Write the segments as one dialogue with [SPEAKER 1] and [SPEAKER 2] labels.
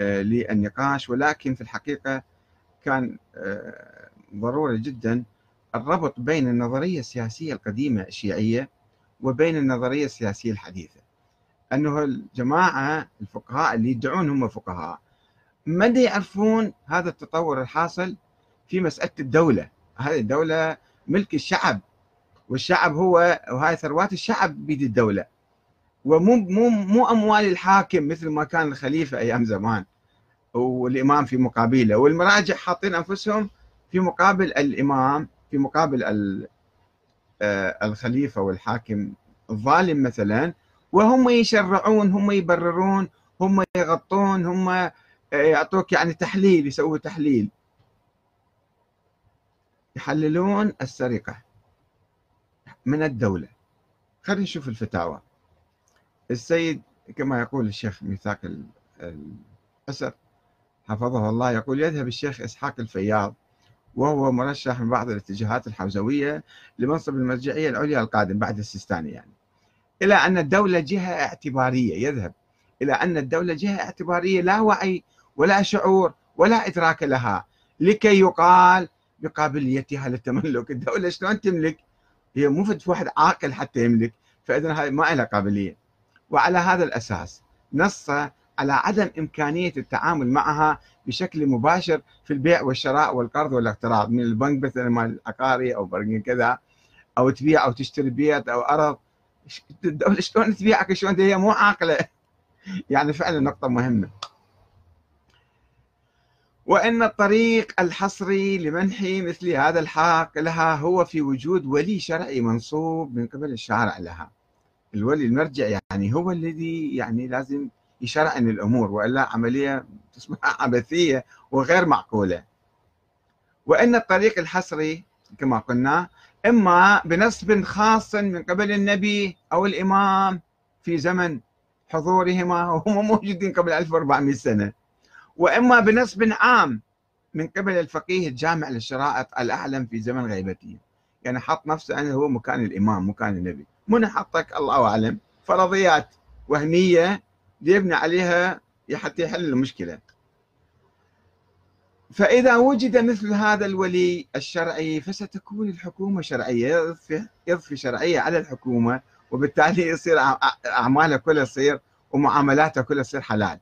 [SPEAKER 1] للنقاش. ولكن في الحقيقة كان ضروري جدا الربط بين النظرية السياسية القديمة الشيعية وبين النظرية السياسية الحديثة. أنه الجماعة الفقهاء اللي يدعون هم فقهاء ما يعرفون هذا التطور الحاصل في مسألة الدولة. هذه الدولة ملك الشعب والشعب هو وهاي ثروات الشعب بيد الدولة. ومو مو مو أموال الحاكم مثل ما كان الخليفة أيام زمان والإمام في مقابله. والمراجع حاطين أنفسهم في مقابل الإمام في مقابل آه، الخليفة والحاكم الظالم مثلا. وهم يشرعون هم يبررون هم يغطون هم آه، يعطوك يعني تحليل يسووا تحليل. يحللون السرقة من الدولة. خلينا نشوف الفتاوى. السيد كما يقول الشيخ ميثاق الأسر حفظه الله يقول يذهب الشيخ إسحاق الفياض وهو مرشح من بعض الاتجاهات الحوزوية لمنصب المرجعية العليا القادم بعد السيستاني يعني. إلى أن الدولة جهة اعتبارية يذهب. إلى أن الدولة جهة اعتبارية لا وعي ولا شعور ولا إدراك لها لكي يقال بقابليتها للتملك. الدولة شلون تملك؟ هي مو واحد عاقل حتى يملك فإذا هاي ما لها قابلية. وعلى هذا الأساس نص على عدم إمكانية التعامل معها بشكل مباشر في البيع والشراء والقرض والاقتراض من البنك مثلا مال العقاري أو برقين كذا أو تبيع أو تشتري بيت أو أرض. الدولة شلون تبيعك؟ شلون؟ هي مو عاقلة. يعني فعلا نقطة مهمة. وأن الطريق الحصري لمنح مثل هذا الحق لها هو في وجود ولي شرعي منصوب من قبل الشارع لها. الولي المرجع يعني هو الذي يعني لازم يشرعن الأمور وإلا عملية تصبح عبثية وغير معقولة. وأن الطريق الحصري كما قلنا إما بنصب خاص من قبل النبي أو الإمام في زمن حضورهما وهم موجودين قبل 1400 سنة. وإما بنصب عام من قبل الفقيه الجامع للشرائط الأعلم في زمن غيبته يعني حط نفسه أنه هو مكان الإمام مكان النبي. من حطك الله أعلم. فرضيات وهمية يبني عليها حتى يحل المشكلة. فإذا وجد مثل هذا الولي الشرعي فستكون الحكومة شرعية يضفي, شرعية على الحكومة وبالتالي يصير أعمالها كلها تصير ومعاملاتها كلها تصير حلال.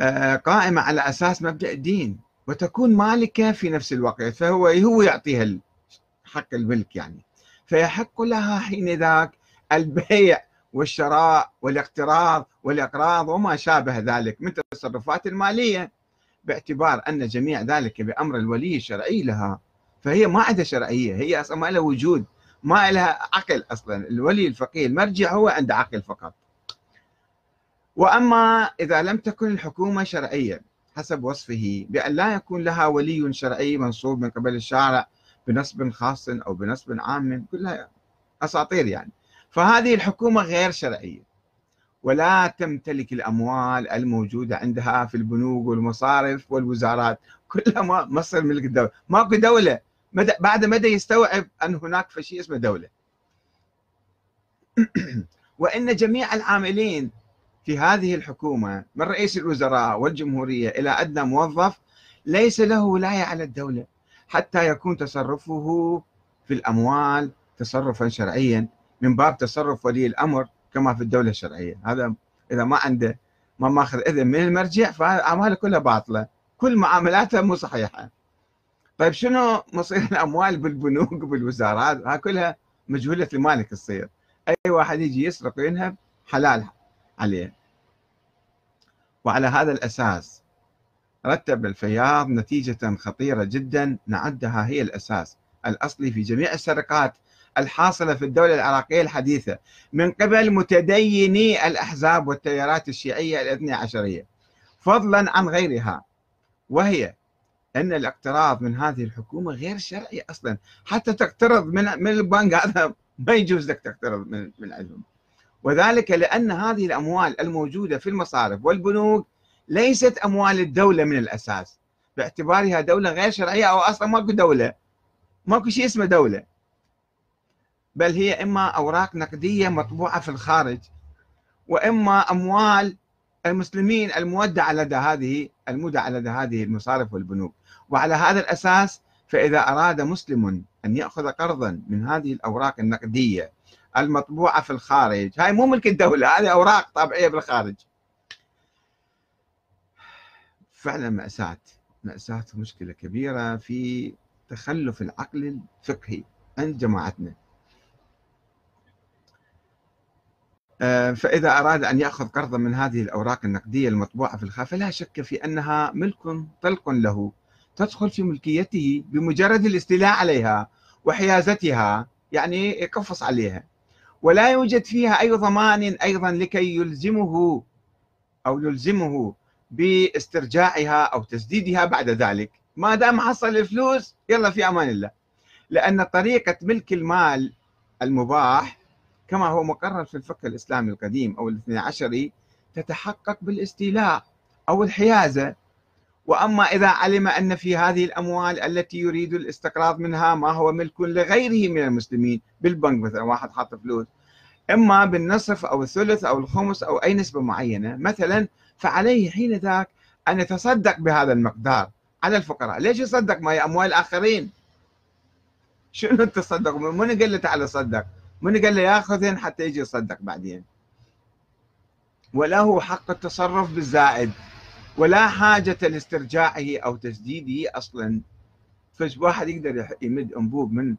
[SPEAKER 1] آه، قائمة على أساس مبدأ الدين وتكون مالكة في نفس الوقت فهو هو يعطيها حق الملك يعني. فيحق لها حين ذاك البيع والشراء والاقتراض والإقراض وما شابه ذلك من التصرفات المالية باعتبار أن جميع ذلك بأمر الولي الشرعي لها. فهي ما عندها شرعية هي أصلا ما لها وجود ما لها عقل أصلا. الولي الفقيه المرجع هو عنده عقل فقط. وأما إذا لم تكن الحكومة شرعية حسب وصفه بأن لا يكون لها ولي شرعي منصوب من قبل الشارع بنصب خاص أو بنصب عام كلها أساطير يعني. فهذه الحكومة غير شرعية ولا تمتلك الأموال الموجودة عندها في البنوك والمصارف والوزارات. كلها ما مصر ملك الدولة. ماكو دولة مدى بعد مدى يستوعب أن هناك شيء اسمه دولة. وأن جميع العاملين في هذه الحكومة من رئيس الوزراء والجمهورية إلى أدنى موظف ليس له ولاية على الدولة. حتى يكون تصرفه في الأموال تصرفا شرعيا من باب تصرف ولي الأمر كما في الدولة الشرعية. هذا إذا ما عنده ما ماخذ إذن من المرجع فاعماله كلها باطلة. كل معاملاته مو صحيحة. طيب شنو مصير الأموال بالبنوك بالوزارات؟ ها كلها مجهولة المالك تصير أي واحد يجي يسرق وينهب حلال عليه. وعلى هذا الأساس رتب الفياض نتيجة خطيرة جدا نعدها هي الأساس. الأصلي في جميع السرقات الحاصلة في الدولة العراقية الحديثة من قبل متديني الأحزاب والتيارات الشيعية الاثنى عشرية. فضلا عن غيرها وهي أن الاقتراض من هذه الحكومة غير شرعي أصلا. حتى تقترض من من البنك هذا ما يجوز لك تقترض من من عندهم. وذلك لأن هذه الأموال الموجودة في المصارف والبنوك ليست أموال الدولة من الأساس. باعتبارها دولة غير شرعية أو أصلا ماكو دولة. ماكو شيء اسمه دولة. بل هي إما أوراق نقدية مطبوعة في الخارج وإما أموال المسلمين المودعة لدى هذه المودعة لدى هذه المصارف والبنوك. وعلى هذا الأساس فإذا أراد مسلم أن يأخذ قرضا من هذه الأوراق النقدية المطبوعة في الخارج هاي مو ملك الدولة هذه أوراق طابعية بالخارج. فعلا مأساة. مأساة مشكلة كبيرة في تخلف العقل الفقهي عند جماعتنا. آه، فإذا أراد أن يأخذ قرضا من هذه الأوراق النقدية المطبوعة في الخارج فلا شك في أنها ملك طلق له. تدخل في ملكيته بمجرد الاستيلاء عليها وحيازتها يعني يقفص عليها. ولا يوجد فيها أي ضمان أيضا لكي يلزمه أو يلزمه باسترجاعها أو تسديدها بعد ذلك. ما دام حصل الفلوس يلا في أمان الله. لأن طريقة ملك المال المباح كما هو مقرر في الفقه الإسلامي القديم أو الاثني عشري تتحقق بالاستيلاء أو الحيازة. وأما إذا علم أن في هذه الأموال التي يريد الاستقراض منها ما هو ملك لغيره من المسلمين؟ بالبنك مثلا واحد حاط فلوس. إما بالنصف أو الثلث أو الخمس أو أي نسبة معينة. مثلا فعليه حين ذاك أن يتصدق بهذا المقدار على الفقراء. ليش يصدق؟ ما أموال الآخرين شنو تصدق من قال له تعال صدق؟ من قال له ياخذهن حتى يجي يصدق بعدين. وله حق التصرف بالزائد. ولا حاجة لاسترجاعه أو تسديده أصلا. فواحد يقدر يمد أنبوب من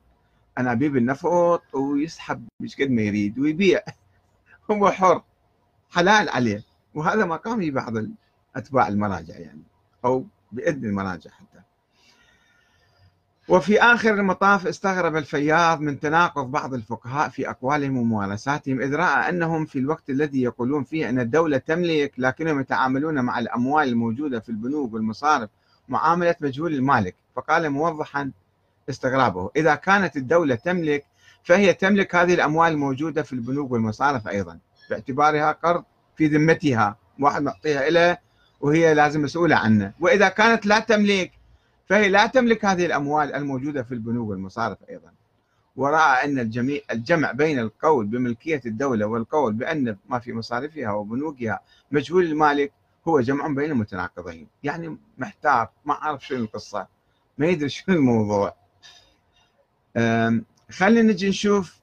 [SPEAKER 1] أنابيب النفط ويسحب مش قد ما يريد ويبيع. هو حر حلال عليه. وهذا مقام بعض أتباع المراجع يعني أو بإذن المراجع حتى. وفي آخر المطاف استغرب الفياض من تناقض بعض الفقهاء في أقوالهم وممارساتهم إذ رأى أنهم في الوقت الذي يقولون فيه أن الدولة تملك لكنهم يتعاملون مع الأموال الموجودة في البنوك والمصارف معاملة مجهول المالك. فقال موضحا استغرابه. إذا كانت الدولة تملك فهي تملك هذه الأموال الموجودة في البنوك والمصارف أيضا باعتبارها قرض في ذمتها واحد معطيها إليه وهي لازم مسؤولة عنه. وإذا كانت لا تملك فهي لا تملك هذه الأموال الموجودة في البنوك والمصارف أيضا. ورأى أن الجميع الجمع بين القول بملكية الدولة والقول بأن ما في مصارفها وبنوكها مجهول المالك هو جمع بين المتناقضين. يعني محتار ما عارف شنو القصة ما يدري شنو الموضوع. خلينا نجي نشوف